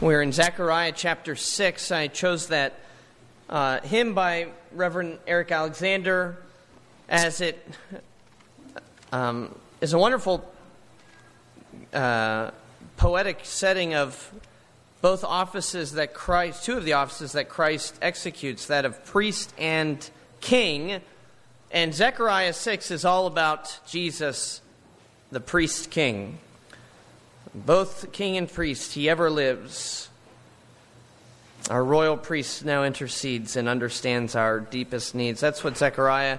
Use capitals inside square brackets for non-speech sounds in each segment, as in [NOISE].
We're in Zechariah chapter 6. I chose that uh, hymn by Reverend Eric Alexander as it um, is a wonderful uh, poetic setting of both offices that Christ, two of the offices that Christ executes, that of priest and king. And Zechariah 6 is all about Jesus, the priest king. Both king and priest, he ever lives. Our royal priest now intercedes and understands our deepest needs. That's what Zechariah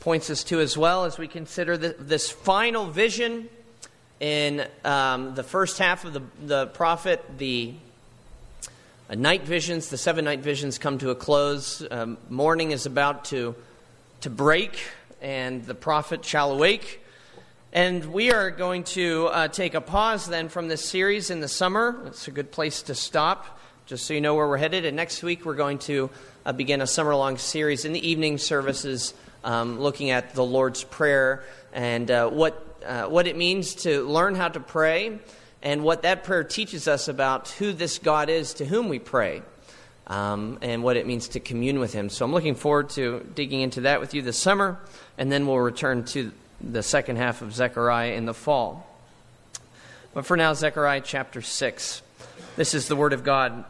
points us to as well as we consider the, this final vision in um, the first half of the, the prophet. The uh, night visions, the seven night visions come to a close. Um, morning is about to, to break, and the prophet shall awake. And we are going to uh, take a pause then from this series in the summer. It's a good place to stop, just so you know where we're headed. And next week we're going to uh, begin a summer long series in the evening services um, looking at the Lord's Prayer and uh, what, uh, what it means to learn how to pray and what that prayer teaches us about who this God is to whom we pray. Um, and what it means to commune with Him. So I'm looking forward to digging into that with you this summer, and then we'll return to the second half of Zechariah in the fall. But for now, Zechariah chapter 6. This is the Word of God.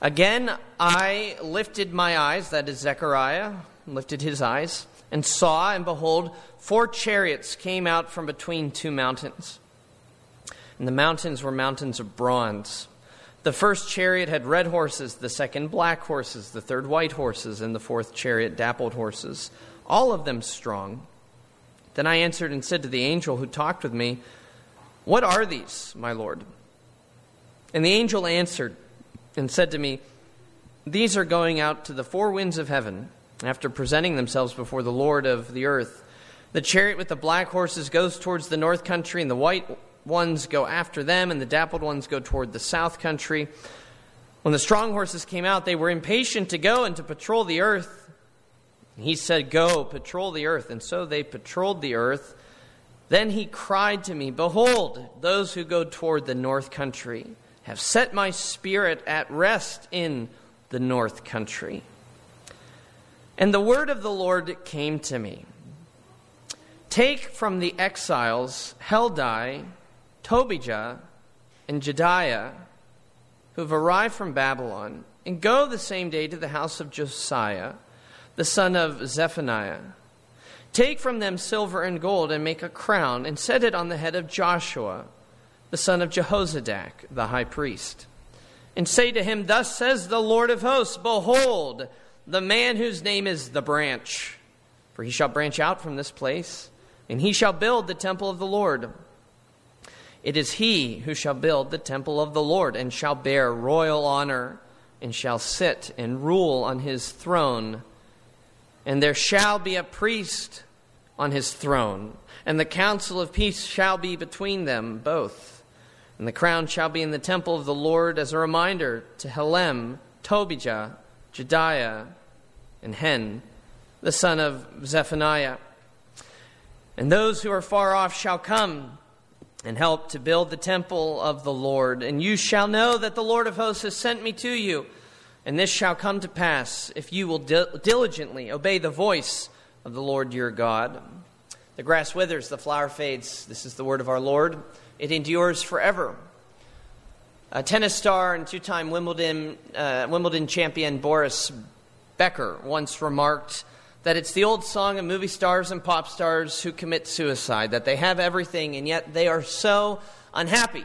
Again, I lifted my eyes, that is Zechariah, lifted his eyes, and saw, and behold, four chariots came out from between two mountains. And the mountains were mountains of bronze. The first chariot had red horses, the second black horses, the third white horses, and the fourth chariot dappled horses all of them strong. Then I answered and said to the angel who talked with me, What are these, my Lord? And the angel answered and said to me, These are going out to the four winds of heaven after presenting themselves before the Lord of the earth. The chariot with the black horses goes towards the north country, and the white ones go after them, and the dappled ones go toward the south country. When the strong horses came out, they were impatient to go and to patrol the earth. He said, Go, patrol the earth. And so they patrolled the earth. Then he cried to me, Behold, those who go toward the north country have set my spirit at rest in the north country. And the word of the Lord came to me Take from the exiles Heldai, Tobijah, and Jedaiah, who have arrived from Babylon, and go the same day to the house of Josiah the son of Zephaniah. Take from them silver and gold and make a crown and set it on the head of Joshua, the son of Jehozadak, the high priest. And say to him, Thus says the Lord of hosts, Behold, the man whose name is the branch. For he shall branch out from this place, and he shall build the temple of the Lord. It is he who shall build the temple of the Lord, and shall bear royal honor, and shall sit and rule on his throne and there shall be a priest on his throne, and the counsel of peace shall be between them both. And the crown shall be in the temple of the Lord as a reminder to Helem, Tobijah, Jedaiah, and Hen, the son of Zephaniah. And those who are far off shall come and help to build the temple of the Lord. And you shall know that the Lord of hosts has sent me to you. And this shall come to pass if you will diligently obey the voice of the Lord your God. The grass withers, the flower fades. This is the word of our Lord. It endures forever. A tennis star and two time Wimbledon, uh, Wimbledon champion Boris Becker once remarked that it's the old song of movie stars and pop stars who commit suicide, that they have everything and yet they are so unhappy.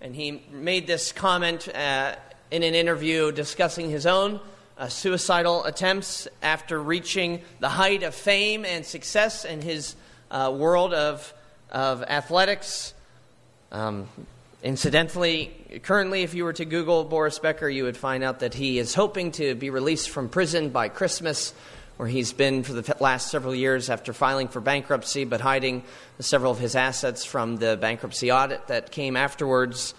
And he made this comment uh, in an interview discussing his own uh, suicidal attempts after reaching the height of fame and success in his uh, world of, of athletics. Um, incidentally, currently, if you were to Google Boris Becker, you would find out that he is hoping to be released from prison by Christmas, where he's been for the last several years after filing for bankruptcy, but hiding several of his assets from the bankruptcy audit that came afterwards.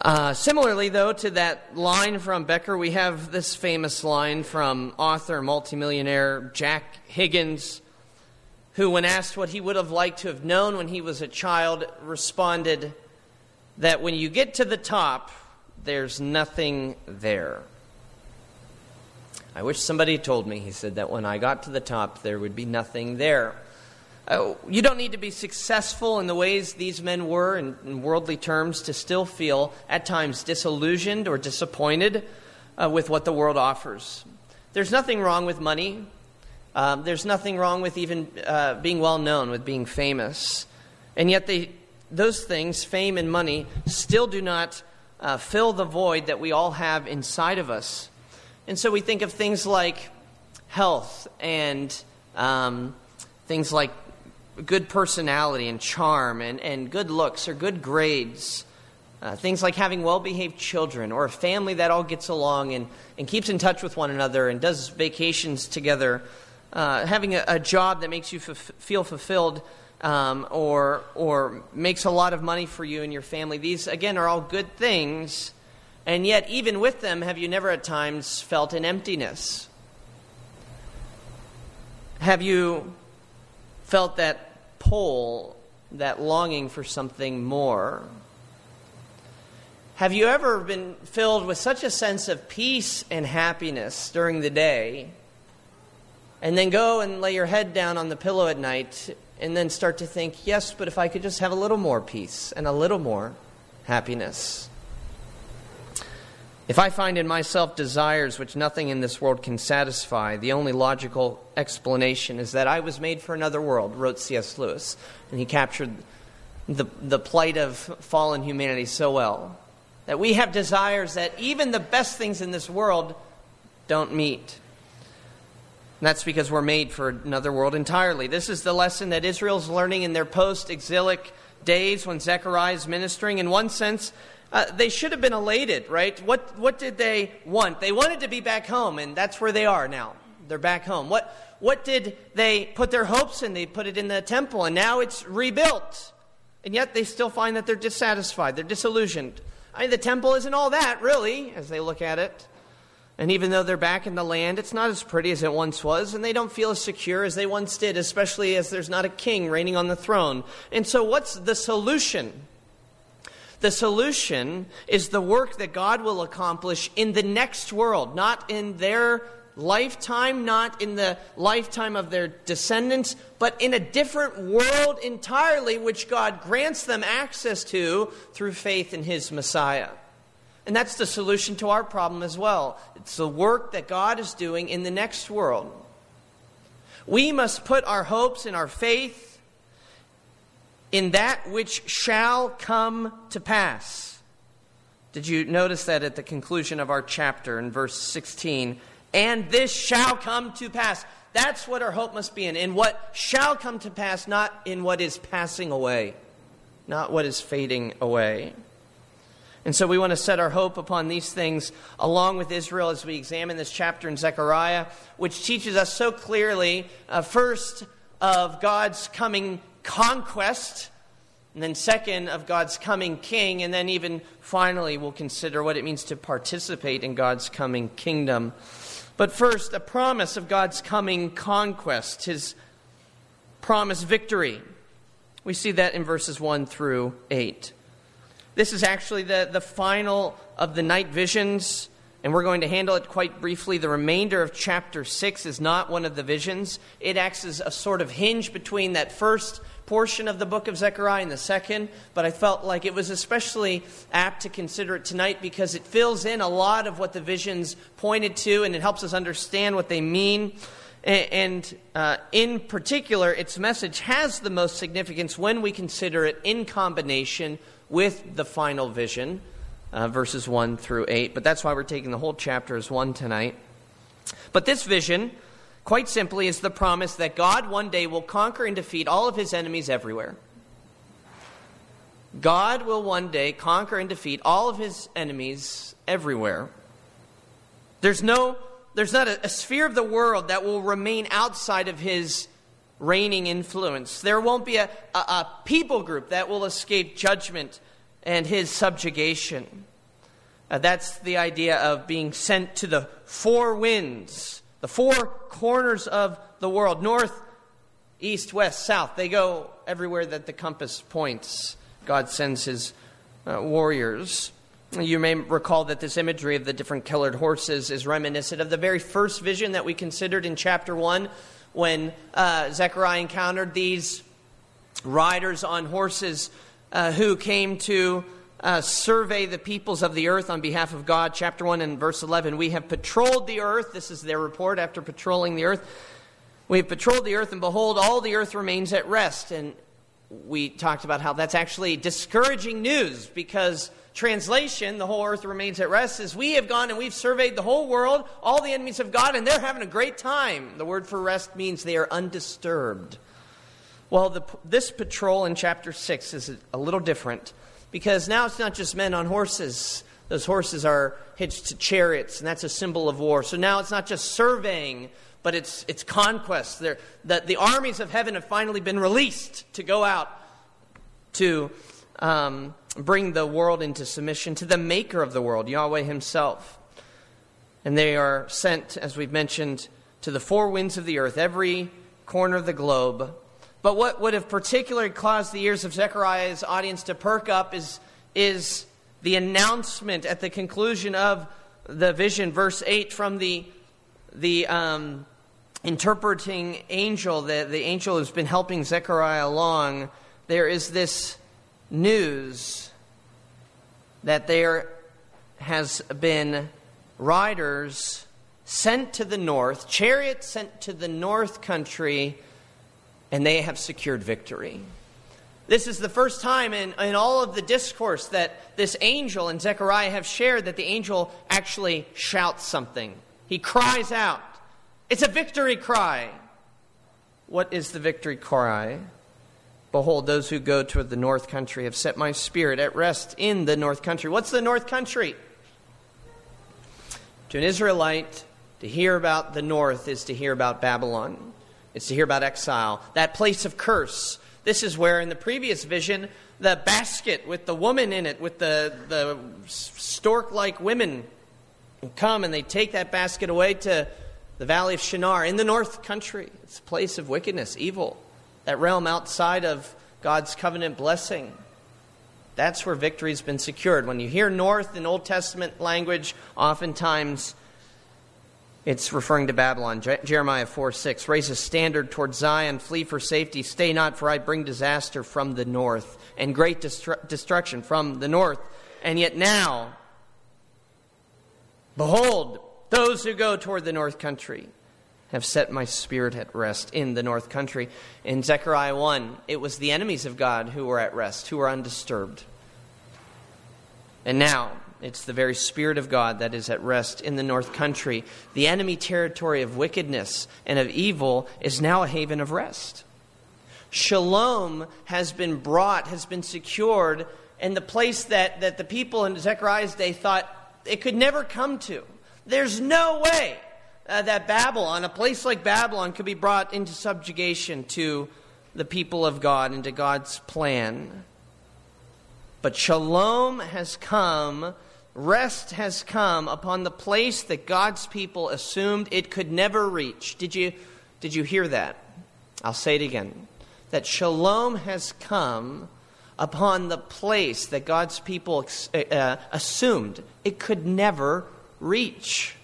Uh, similarly, though, to that line from Becker, we have this famous line from author, multimillionaire Jack Higgins, who, when asked what he would have liked to have known when he was a child, responded, that when you get to the top, there's nothing there. I wish somebody told me, he said, that when I got to the top, there would be nothing there. Uh, you don't need to be successful in the ways these men were in, in worldly terms to still feel at times disillusioned or disappointed uh, with what the world offers. There's nothing wrong with money. Um, there's nothing wrong with even uh, being well known, with being famous. And yet, they, those things, fame and money, still do not uh, fill the void that we all have inside of us. And so we think of things like health and um, things like good personality and charm and, and good looks or good grades. Uh, things like having well behaved children or a family that all gets along and, and keeps in touch with one another and does vacations together. Uh, having a, a, job that makes you f- feel fulfilled um, or, or makes a lot of money for you and your family. These, again, are all good things. And yet, even with them, have you never at times felt an emptiness? Have you felt that pull, that longing for something more? Have you ever been filled with such a sense of peace and happiness during the day, and then go and lay your head down on the pillow at night, and then start to think, yes, but if I could just have a little more peace and a little more happiness? If I find in myself desires which nothing in this world can satisfy, the only logical explanation is that I was made for another world, wrote C.S. Lewis. And he captured the, the plight of fallen humanity so well. That we have desires that even the best things in this world don't meet. And that's because we're made for another world entirely. This is the lesson that Israel's learning in their post exilic days when Zechariah is ministering. In one sense, uh, they should have been elated, right? What, what did they want? They wanted to be back home, and that's where they are now. They're back home. What, what did they put their hopes in? They put it in the temple, and now it's rebuilt. And yet they still find that they're dissatisfied, they're disillusioned. I mean, the temple isn't all that, really, as they look at it. And even though they're back in the land, it's not as pretty as it once was, and they don't feel as secure as they once did, especially as there's not a king reigning on the throne. And so, what's the solution? The solution is the work that God will accomplish in the next world, not in their lifetime, not in the lifetime of their descendants, but in a different world entirely, which God grants them access to through faith in His Messiah. And that's the solution to our problem as well. It's the work that God is doing in the next world. We must put our hopes and our faith in that which shall come to pass. Did you notice that at the conclusion of our chapter in verse 16? And this shall come to pass. That's what our hope must be in. In what shall come to pass, not in what is passing away, not what is fading away. And so we want to set our hope upon these things along with Israel as we examine this chapter in Zechariah, which teaches us so clearly, uh, first, of God's coming conquest, and then second, of God's coming king, and then even finally, we'll consider what it means to participate in God's coming kingdom. But first, a promise of God's coming conquest, his promised victory. We see that in verses 1 through 8. This is actually the, the final of the night visions and we're going to handle it quite briefly. The remainder of chapter 6 is not one of the visions. It acts as a sort of hinge between that first portion of the book of Zechariah and the second, but I felt like it was especially apt to consider it tonight because it fills in a lot of what the visions pointed to and it helps us understand what they mean. And uh, in particular, its message has the most significance when we consider it in combination with the final vision uh, verses 1 through 8. But that's why we're taking the whole chapter as one tonight. But this vision, quite simply, is the promise that God one day will conquer and defeat all of his enemies everywhere. God will one day conquer and defeat all of his enemies everywhere. There's no there's not a, a, sphere of the world that will remain outside of his reigning influence. There won't be a, a, a people group that will escape judgment and his subjugation. Uh, that's the idea of being sent to the four winds, the four corners of the world north, east, west, south. They go everywhere that the compass points. God sends his uh, warriors. You may recall that this imagery of the different colored horses is reminiscent of the very first vision that we considered in chapter 1 when uh, Zechariah encountered these riders on horses uh, who came to uh, survey the peoples of the earth on behalf of God. Chapter 1 and verse 11. We have patrolled the earth. This is their report after patrolling the earth. We have patrolled the earth, and behold, all the earth remains at rest. And we talked about how that's actually discouraging news because translation, the whole earth remains at rest, is we have gone and we've surveyed the whole world, all the enemies of God, and they're having a great time. The word for rest means they are undisturbed. Well, the, this patrol in chapter 6 is a little different because now it's not just men on horses. Those horses are hitched to chariots, and that's a symbol of war. So now it's not just surveying, but it's, it's conquest. the, the armies of heaven have finally been released to go out to um, bring the world into submission to the maker of the world, Yahweh Himself. And they are sent, as we've mentioned, to the four winds of the earth, every corner of the globe. But what would have particularly caused the ears of Zechariah's audience to perk up is, is the announcement at the conclusion of the vision, verse 8, from the, the um, interpreting angel, the, the angel who's been helping Zechariah along. There is this news that there has been riders sent to the north, chariots sent to the north country, and they have secured victory. This is the first time in, in all of the discourse that this angel and Zechariah have shared that the angel actually shouts something. He cries out. It's a victory cry. What is the victory cry? Behold, those who go toward the north country have set my spirit at rest in the north country. What's the north country? To an Israelite, to hear about the north is to hear about Babylon, it's to hear about exile, that place of curse. This is where, in the previous vision, the basket with the woman in it, with the, the stork like women, come and they take that basket away to the valley of Shinar in the north country. It's a place of wickedness, evil that realm outside of God's covenant blessing. That's where victory's been secured. When you hear north in Old Testament language, oftentimes it's referring to Babylon. Jeremiah 4 6. Raise a standard toward Zion, flee for safety, stay not, for I bring disaster from the north, and great destru- destruction from the north. And yet now, behold, those who go toward the north country have set my spirit at rest in the north country. In Zechariah 1, it was the enemies of God who were at rest, who were undisturbed. And now, it's the very Spirit of God that is at rest in the north country. The enemy territory of wickedness and of evil is now a haven of rest. Shalom has been brought, has been secured, and the place that, that the people in Zechariah's day thought it could never come to. There's no way uh, that Babylon, a place like Babylon, could be brought into subjugation to the people of God, into God's plan. But shalom has come, rest has come upon the place that God's people assumed it could never reach. Did you, did you hear that? I'll say it again. That shalom has come upon the place that God's people uh, assumed it could never reach.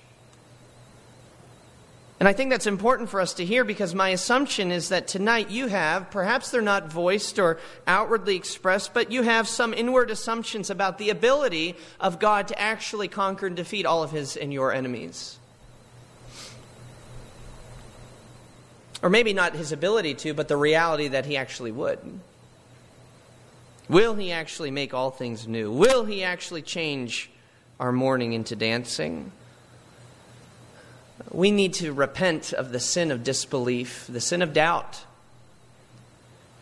And I think that's important for us to hear because my assumption is that tonight you have, perhaps they're not voiced or outwardly expressed, but you have some inward assumptions about the ability of God to actually conquer and defeat all of his and your enemies. Or maybe not his ability to, but the reality that he actually would. Will he actually make all things new? Will he actually change our mourning into dancing? We need to repent of the sin of disbelief, the sin of doubt,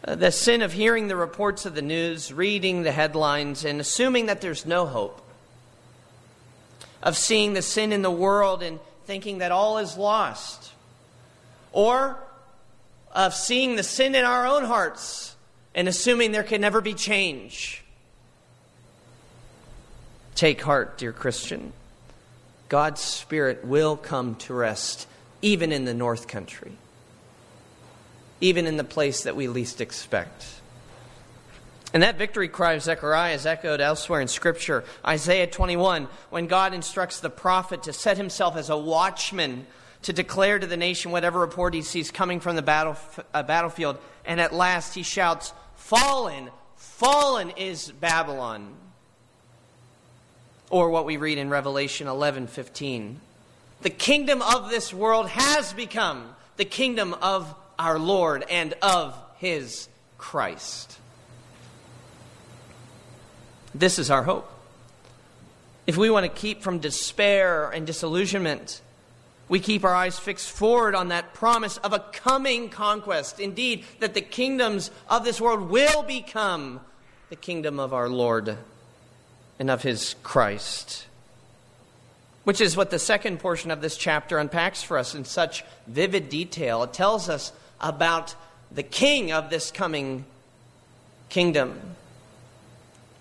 uh, the sin of hearing the reports of the news, reading the headlines, and assuming that there's no hope, of seeing the sin in the world and thinking that all is lost, or of seeing the sin in our own hearts and assuming there can never be change. Take heart, dear Christian. God's Spirit will come to rest even in the North Country, even in the place that we least expect. And that victory cry of Zechariah is echoed elsewhere in Scripture. Isaiah 21, when God instructs the prophet to set himself as a watchman to declare to the nation whatever report he sees coming from the battle, uh, battlefield. And at last he shouts, Fallen, fallen is Babylon. Or what we read in Revelation 11:15. The kingdom of this world has become the kingdom of our Lord and of his Christ. This is our hope. If we want to keep from despair and disillusionment, we keep our eyes fixed forward on that promise of a coming conquest. Indeed, that the kingdoms of this world will become the kingdom of our Lord and of his Christ. Which is what the second portion of this chapter unpacks for us in such vivid detail. It tells us about the king of this coming kingdom.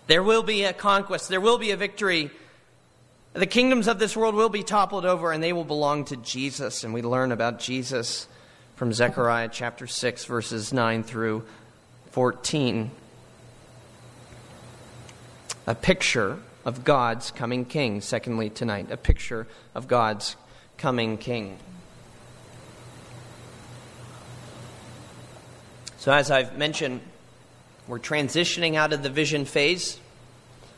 There will be a conquest, there will be a victory. The kingdoms of this world will be toppled over and they will belong to Jesus. And we learn about Jesus from Zechariah chapter 6, verses 9 through 14. A picture of God's coming king, secondly, tonight. A picture of God's coming king. So, as I've mentioned, we're transitioning out of the vision phase.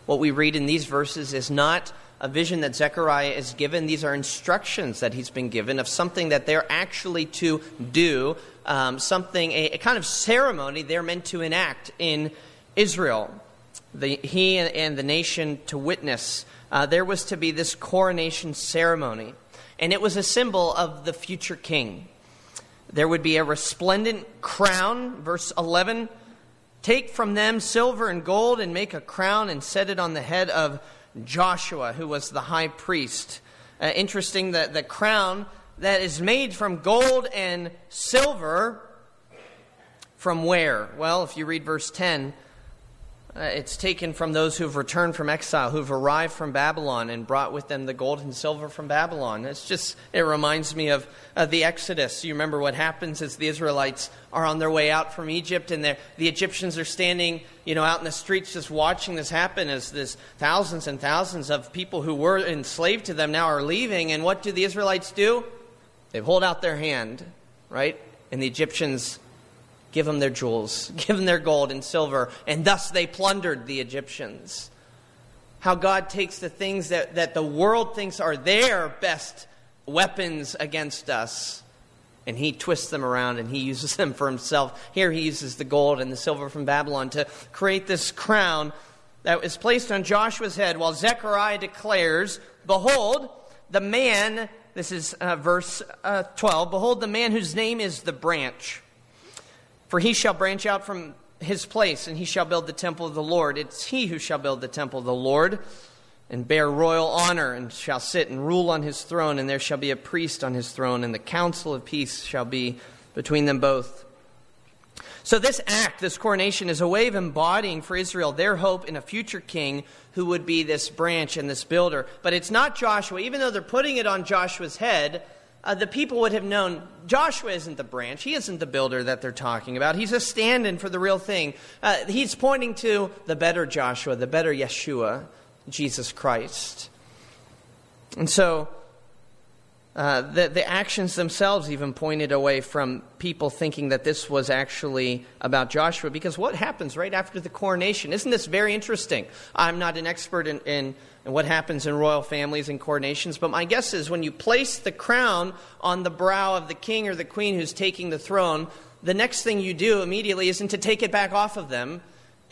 What we read in these verses is not a vision that Zechariah is given. These are instructions that he's been given of something that they're actually to do, um, something, a, a, kind of ceremony they're meant to enact in Israel. The, he and, the nation to witness. Uh, there was to be this coronation ceremony, and it was a symbol of the future king. There would be a resplendent crown, verse 11 Take from them silver and gold and make a crown and set it on the head of Joshua, who was the high priest. Uh, interesting that the crown that is made from gold and silver, from where? Well, if you read verse 10, uh, it's taken from those who've returned from exile, who've arrived from Babylon and brought with them the gold and silver from Babylon. It's just, it reminds me of uh, the Exodus. You remember what happens as the Israelites are on their way out from Egypt and the Egyptians are standing, you know, out in the streets just watching this happen as this thousands and thousands of people who were enslaved to them now are leaving. And what do the Israelites do? They hold out their hand, right? And the Egyptians give them their jewels, [LAUGHS] give them their gold and silver, and thus they plundered the Egyptians. How God takes the things that, that the world thinks are their best weapons against us, and he twists them around and he [LAUGHS] uses them for himself. Here he uses the gold and the silver from Babylon to create this crown that is placed on Joshua's head, while Zechariah declares, Behold, the man, this is uh, verse uh, 12, behold, the man whose name is the branch. For he shall branch out from his place, and he shall build the temple of the Lord. It's he who shall build the temple of the Lord, and bear royal honor, and shall sit and rule on his throne, and there shall be a priest on his throne, and the counsel of peace shall be between them both. So, this act, this coronation, is a way of embodying for Israel their hope in a future king who would be this branch and this builder. But it's not Joshua, even though they're putting it on Joshua's head uh, the people would have known Joshua isn't the branch. He isn't the builder that they're talking about. He's a stand in for the real thing. Uh, he's pointing to the better Joshua, the better Yeshua, Jesus Christ. And so uh, the, the actions themselves even pointed away from people thinking that this was actually about Joshua, because what happens right after the coronation? Isn't this very interesting? I'm not an expert in, in, in what happens in royal families and coronations, but my guess is when you place the crown on the brow of the king or the queen who's taking the throne, the next thing you do immediately isn't to take it back off of them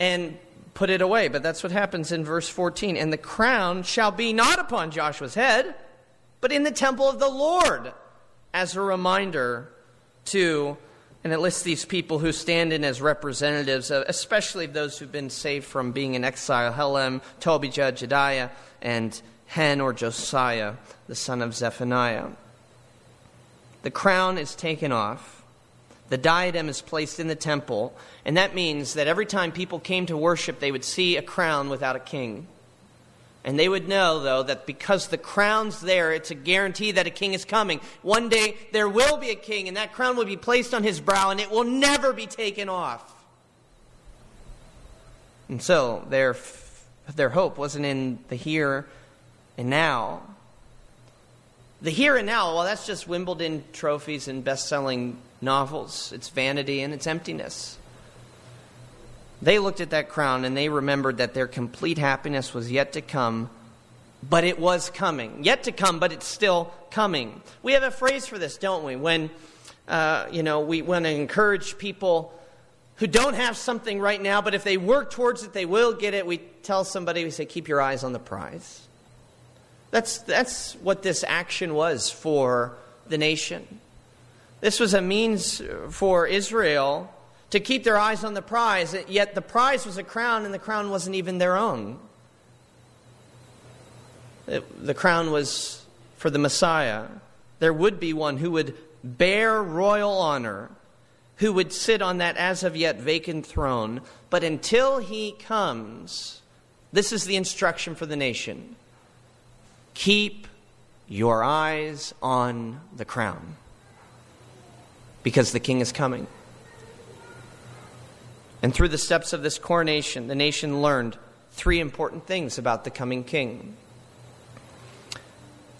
and put it away. But that's what happens in verse 14. And the crown shall be not upon Joshua's head but in the temple of the Lord as a reminder to, and it lists these people who stand in as representatives, uh, especially those who've been saved from being in exile Helem, Tobijah, Jedaiah, and Hen or Josiah, the son of Zephaniah. The crown is taken off. The diadem is placed in the temple, and that means that every time people came to worship, they would see a crown without a king. And they would know, though, that because the crown's there, it's a guarantee that a king is coming. One day there will be a king, and that crown will be placed on his brow, and it will never be taken off. And so their, their hope wasn't in the here and now. The here and now, well, that's just Wimbledon trophies and best selling novels. It's vanity and it's emptiness. They looked at that crown and they remembered that their complete happiness was yet to come, but it was coming. Yet to come, but it's still coming. We have a phrase for this, don't we? When, uh, you know, we want to encourage people who don't have something right now, but if they work towards it, they will get it. We tell somebody, we say, keep your eyes on the prize. That's, that's what this action was for the nation. This was a means for Israel to keep their eyes on the prize, yet the prize was a crown, and the crown wasn't even their own. It, the crown was for the Messiah. There would be one who would bear royal honor, who would sit on that as of yet vacant throne. But until he comes, this is the instruction for the nation keep your eyes on the crown, because the king is coming. And through the steps of this coronation, the nation learned three important things about the coming king.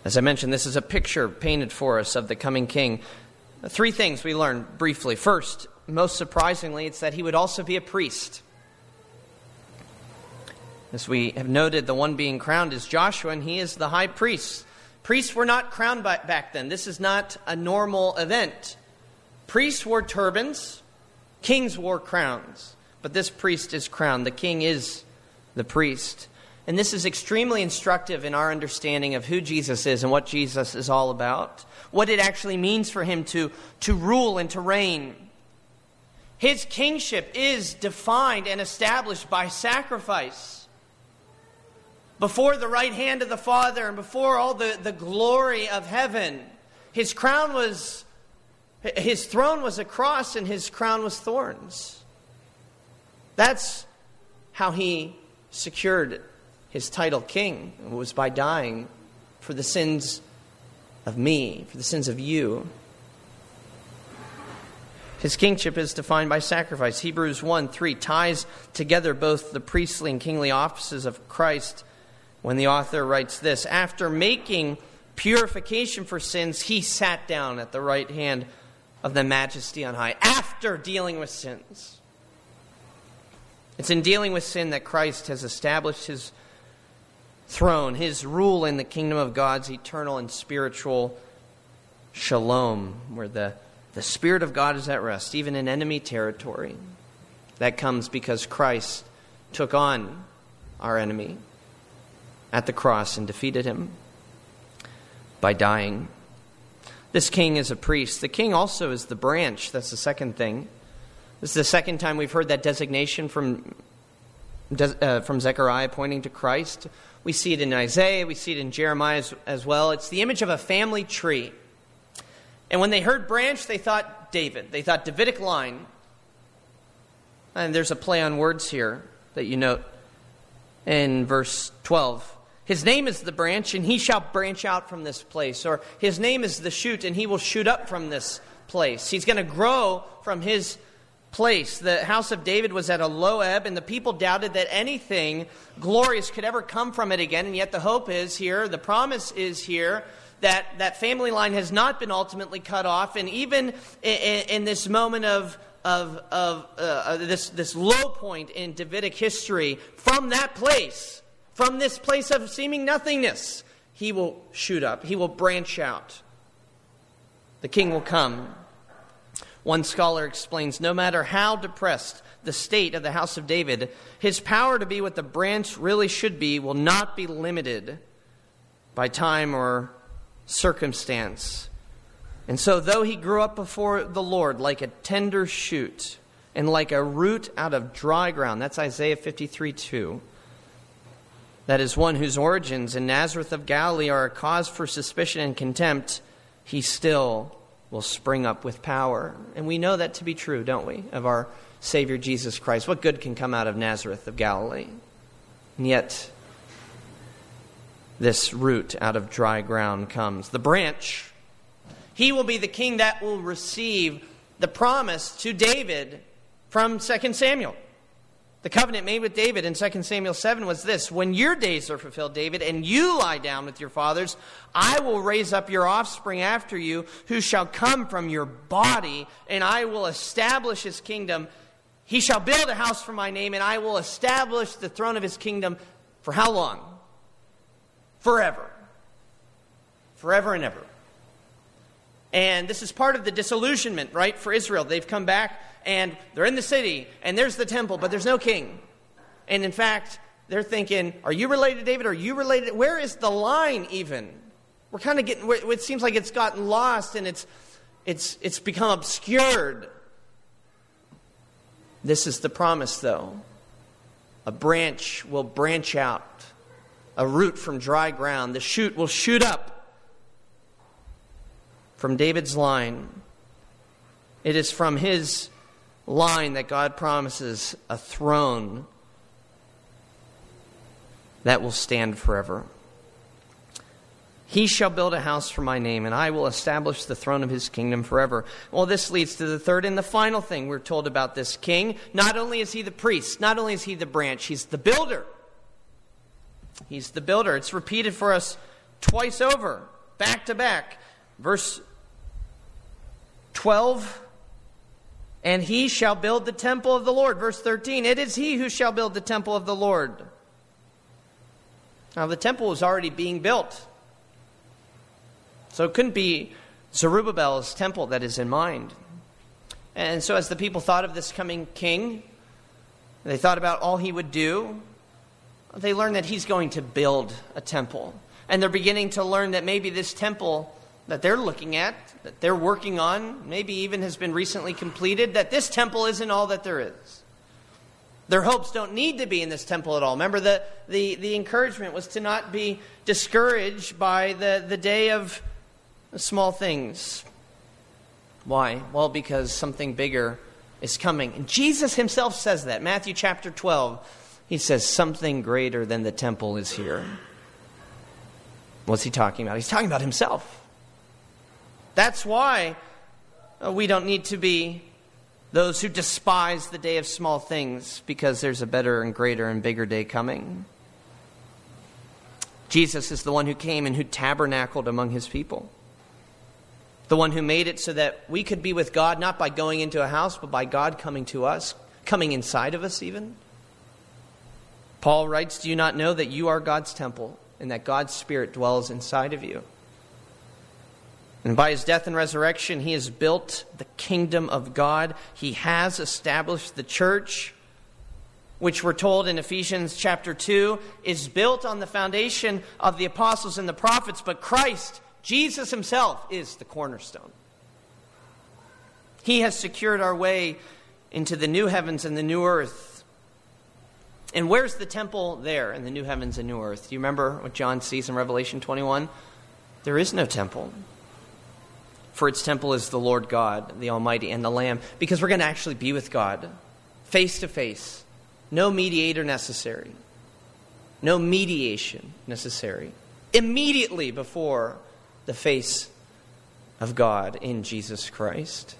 As I mentioned, this is a picture painted for us of the coming king. Three things we learned briefly. First, most surprisingly, it's that he would also be a priest. As we have noted, the one being crowned is Joshua, and he is the high priest. Priests were not crowned back then. This is not a normal event. Priests wore turbans, Kings wore crowns, but this priest is crowned. The king is the priest. And this is extremely instructive in our understanding of who Jesus is and what Jesus is all about, what it actually means for him to, to rule and to reign. His kingship is defined and established by sacrifice. Before the right hand of the Father and before all the, the glory of heaven, his crown was his throne was a cross and his crown was thorns. That's how he secured his title king, it was by dying for the sins of me, for the sins of you. His kingship is defined by sacrifice. Hebrews 1 3 ties together both the priestly and kingly offices of Christ when the author writes this After making purification for sins, he sat down at the right hand of the majesty on high after dealing with sins. It's in dealing with sin that Christ has established his throne, his rule in the kingdom of God's eternal and spiritual shalom, where the, the Spirit of God is at rest, even in enemy territory. That comes because Christ took on our enemy at the cross and defeated him by dying. This king is a priest. The king also is the branch. That's the second thing. This is the second time we've heard that designation from, uh, from Zechariah pointing to Christ. We see it in Isaiah, we see it in Jeremiah as, as well. It's the image of a family tree. And when they heard branch, they thought David. They thought Davidic line. And there's a play on words here that you note in verse 12. His name is the branch, and he shall branch out from this place. Or his name is the shoot, and he will shoot up from this place. He's going to grow from his place. The house of David was at a low ebb, and the people doubted that anything glorious could ever come from it again. And yet the hope is here, the promise is here. That, that family line has not been ultimately cut off. And even in, in this moment of, of, of uh, this, this low point in Davidic history, from that place, from this place of seeming nothingness, he will shoot up, he will branch out. The king will come. One scholar explains no matter how depressed the state of the house of David, his power to be what the branch really should be will not be limited by time or circumstance. And so, though he grew up before the Lord like a tender shoot and like a root out of dry ground, that's Isaiah 53 2 that is, one whose origins in Nazareth of Galilee are a cause for suspicion and contempt, he still will spring up with power. And we know that to be true, don't we, of our Savior Jesus Christ? What good can come out of Nazareth of Galilee? And yet, this root out of dry ground comes. The branch, he will be the king that will receive the promise to David from 2 Samuel. The covenant made with David in 2 Samuel 7 was this When your days are fulfilled, David, and you lie down with your fathers, I will raise up your offspring after you, who shall come from your body, and I will establish his kingdom. He shall build a house for my name, and I will establish the throne of his kingdom for how long? Forever. Forever and ever. And this is part of the disillusionment, right, for Israel. They've come back and they're in the city, and there's the temple, but there's no king. And in fact, they're thinking, Are you related to David? Are you related? Where is the line even? We're kind of getting, it seems like it's gotten lost and it's, it's, it's become obscured. This is the promise, though. A branch will branch out, a root from dry ground. The shoot will shoot up from David's line. It is from his line that God promises a throne that will stand forever. He shall build a house for my name, and I will establish the throne of his kingdom forever. Well, this leads to the third and the final thing we're told about this king. Not only is he the priest, not only is he the branch, he's the builder. He's the builder. It's repeated for us twice over, back to back. Verse 12 and he shall build the temple of the Lord. Verse 13 It is he who shall build the temple of the Lord. Now, the temple was already being built. So it couldn't be Zerubbabel's temple that is in mind. And so, as the people thought of this coming king, they thought about all he would do, they learned that he's going to build a temple. And they're beginning to learn that maybe this temple that they're looking at, that they're working on, maybe even has been recently completed, that this temple isn't all that there is. Their hopes don't need to be in this temple at all. Remember, the, the, the encouragement was to not be discouraged by the, the day of small things. Why? Well, because something bigger is coming. And Jesus himself says that. Matthew chapter 12, he says, Something greater than the temple is here. What's he talking about? He's talking about himself. That's why uh, we don't need to be those who despise the day of small things because there's a better and greater and bigger day coming. Jesus is the one who came and who tabernacled among his people. The one who made it so that we could be with God not by going into a house, but by God coming to us, coming inside of us, even. Paul writes, Do you not know that you are God's temple and that God's Spirit dwells inside of you? And by his death and resurrection, he has built the kingdom of God. He has established the church, which we're told in Ephesians chapter 2 is built on the foundation of the apostles and the prophets, but Christ, Jesus himself, is the cornerstone. He has secured our way into the new heavens and the new earth. And where's the temple there in the new heavens and new earth? Do you remember what John sees in Revelation 21? There is no temple for its temple is the Lord God, the Almighty, and the Lamb, because we're going to actually be with God face to face. No mediator necessary, no mediation necessary. Immediately before the face of God in Jesus Christ.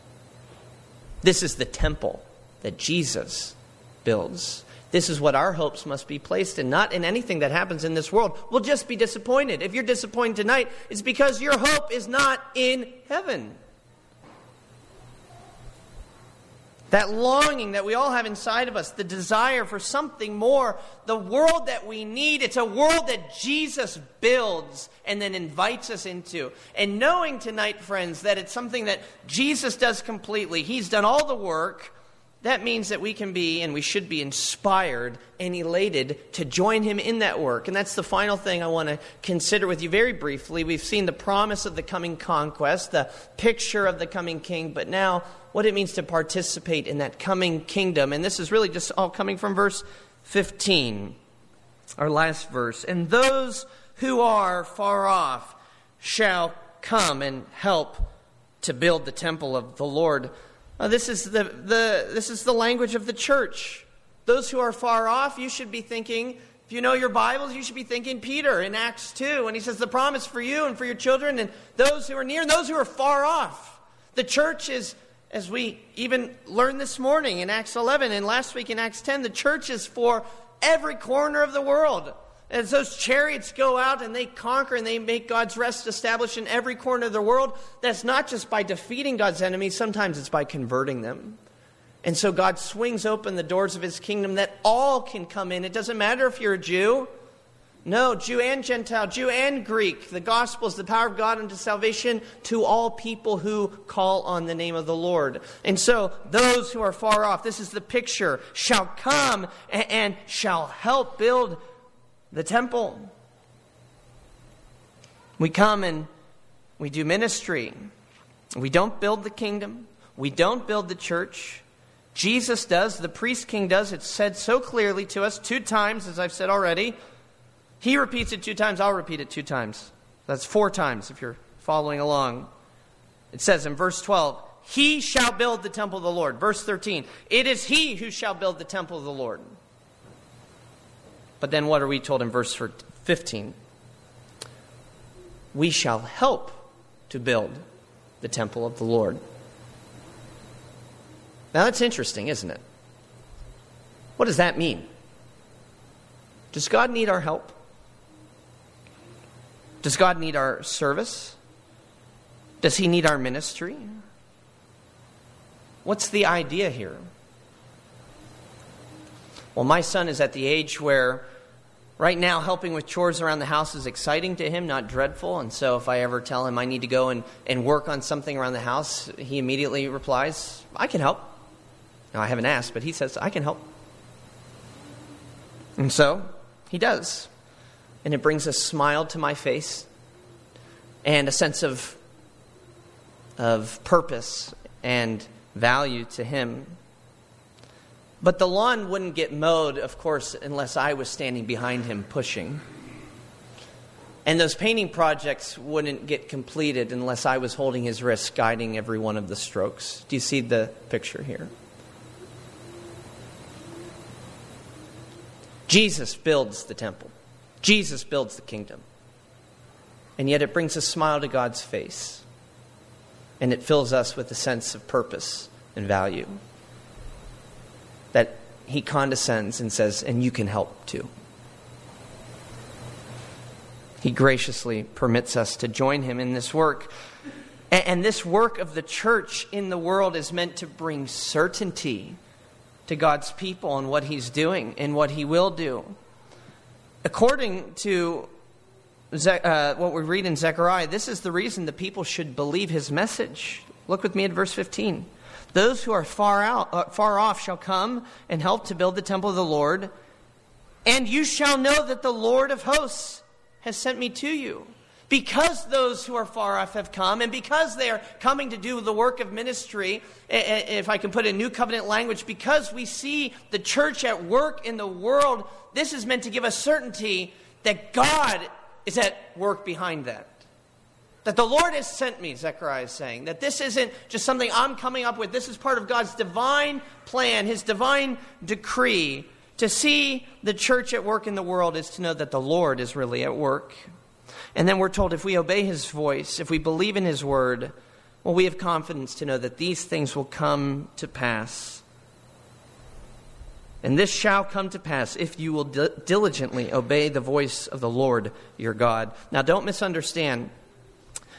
This is the temple that Jesus builds. This is what our hopes must be placed in, not in anything that happens in this world. We'll just be disappointed. If you're disappointed tonight, it's because your hope is not in heaven. That longing that we all have inside of us, the desire for something more, the world that we need, it's a world that Jesus builds and then invites us into. And knowing tonight, friends, that it's something that Jesus does completely, He's done all the work that means that we can be and we should be inspired and elated to join him in that work. And that's the final thing I want to consider with you very briefly. We've seen the promise of the coming conquest, the picture of the coming king, but now what it means to participate in that coming kingdom. And this is really just all coming from verse 15, our last verse. And those who are far off shall come and help to build the temple of the Lord uh, this, is the, the, this is the language of the church. Those who are far off, you should be thinking, if you know your Bibles, you should be thinking Peter in Acts 2 when he says the promise for you and for your children and those who are near and those who are far off. The church is as we even learned this morning in Acts 11 and last week in Acts 10, the church is for every corner of the world. As those chariots go out and they conquer and they make God's rest established in every corner of the world, that's not just by defeating God's enemies, sometimes it's by converting them. And so God swings open the doors of his kingdom that all can come in. It doesn't matter if you're a Jew. No, Jew and Gentile, Jew and Greek. The gospel is the power of God unto salvation to all people who call on the name of the Lord. And so, those who are far off, this is the picture, shall come and, shall help build the temple. We come and we do ministry. We don't build the kingdom. We don't build the church. Jesus does. The priest king does. It's said so clearly to us two times, as I've said already. He repeats it two times, I'll repeat it two times. That's four times if you're following along. It says in verse 12, He shall build the temple of the Lord. Verse 13, It is He who shall build the temple of the Lord. But then what are we told in verse 15? We shall help to build the temple of the Lord. Now that's interesting, isn't it? What does that mean? Does God need our help? Does God need our service? Does He need our ministry? What's the idea here? Well, my son is at the age where right now helping with chores around the house is exciting to him, not dreadful. And so if I ever tell him I need to go and, and work on something around the house, he immediately replies, I can help. Now, I haven't asked, but he says, I can help. And so he does and it brings a smile to my face and a sense of, of purpose and value to him. But the lawn wouldn't get mowed, of course, unless I was standing behind him pushing. And those painting projects wouldn't get completed unless I was holding his wrist, guiding every one of the strokes. Do you see the picture here? Jesus builds the temple. Jesus builds the kingdom. And yet it brings a smile to God's face. And it fills us with a sense of purpose and value. He condescends and says, and you can help too. He graciously permits us to join Him in this work. And this work of the church in the world is meant to bring certainty to God's people and what He's doing and what He will do. According to Ze- uh, what we read in Zechariah, this is the reason the people should believe his message. Look with me at verse 15. Those who are far, out, uh, far off shall come and help to build the temple of the Lord, and you shall know that the Lord of hosts has sent me to you. Because those who are far off have come, and because they are coming to do the work of ministry, if I can put in new covenant language, because we see the church at work in the world, this is meant to give us certainty that God is at work behind that. That the Lord has sent me, Zechariah is saying. That this isn't just something I'm coming up with. This is part of God's divine plan, His divine decree. To see the church at work in the world is to know that the Lord is really at work. And then we're told if we obey his voice, if we believe in his word, well, we have confidence to know that these things will come to pass. And this shall come to pass if you will di- diligently obey the voice of the Lord your God. Now, don't misunderstand.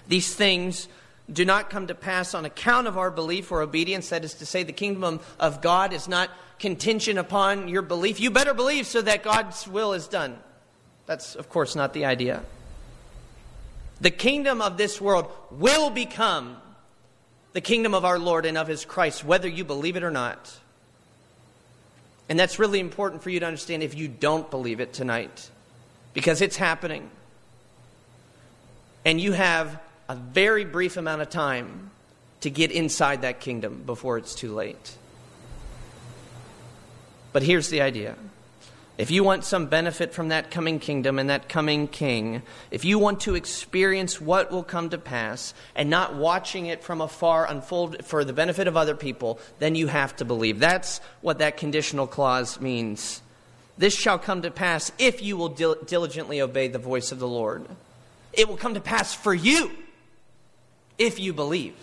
These things do not come to pass on account of our belief or obedience. That is to say, the kingdom of God is not contingent upon your belief. You better believe so that God's will is done. That's, of course, not the idea. The kingdom of this world will become the kingdom of our Lord and of his Christ, whether you believe it or not. And that's really important for you to understand if you don't believe it tonight, because it's happening. And you have a very brief amount of time to get inside that kingdom before it's too late. But here's the idea if you want some benefit from that coming kingdom and that coming king, if you want to experience what will come to pass and not watching it from afar unfold for the benefit of other people, then you have to believe. That's what that conditional clause means. This shall come to pass if you will dil- diligently obey the voice of the Lord. It will come to pass for you if you believe.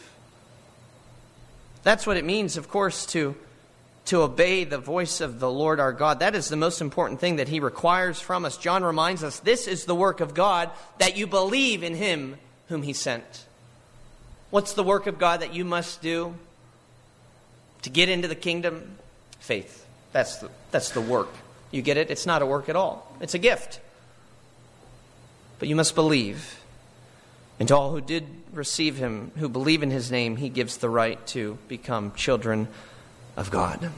That's what it means, of course, to, to obey the voice of the Lord our God. That is the most important thing that He requires from us. John reminds us this is the work of God, that you believe in Him whom He sent. What's the work of God that you must do to get into the kingdom? Faith. That's the, that's the work. You get it? It's not a work at all, it's a gift. But you must believe. And to all who did receive him, who believe in his name, he gives the right to become children of God.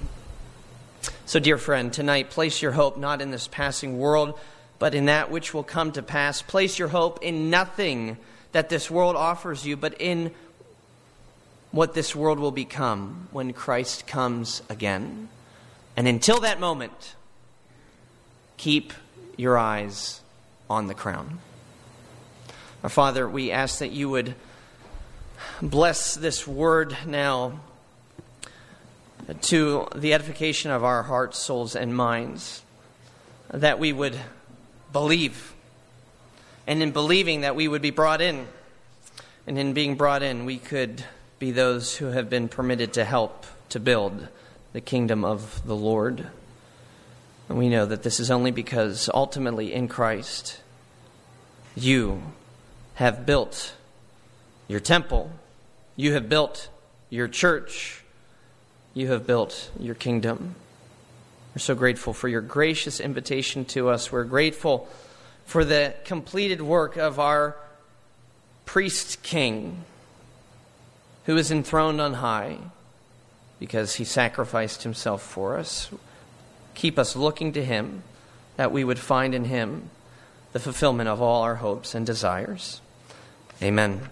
So, dear friend, tonight place your hope not in this passing world, but in that which will come to pass. Place your hope in nothing that this world offers you, but in what this world will become when Christ comes again. And until that moment, keep your eyes on the crown. Our Father, we ask that you would bless this word now to the edification of our hearts, souls, and minds, that we would believe, and in believing, that we would be brought in, and in being brought in, we could be those who have been permitted to help to build the kingdom of the Lord. And we know that this is only because ultimately in Christ, you have built your temple, you have built your church, you have built your kingdom. We're so grateful for your gracious invitation to us. We're grateful for the completed work of our priest king who is enthroned on high because he sacrificed himself for us. Keep us looking to him that we would find in him the fulfillment of all our hopes and desires. Amen.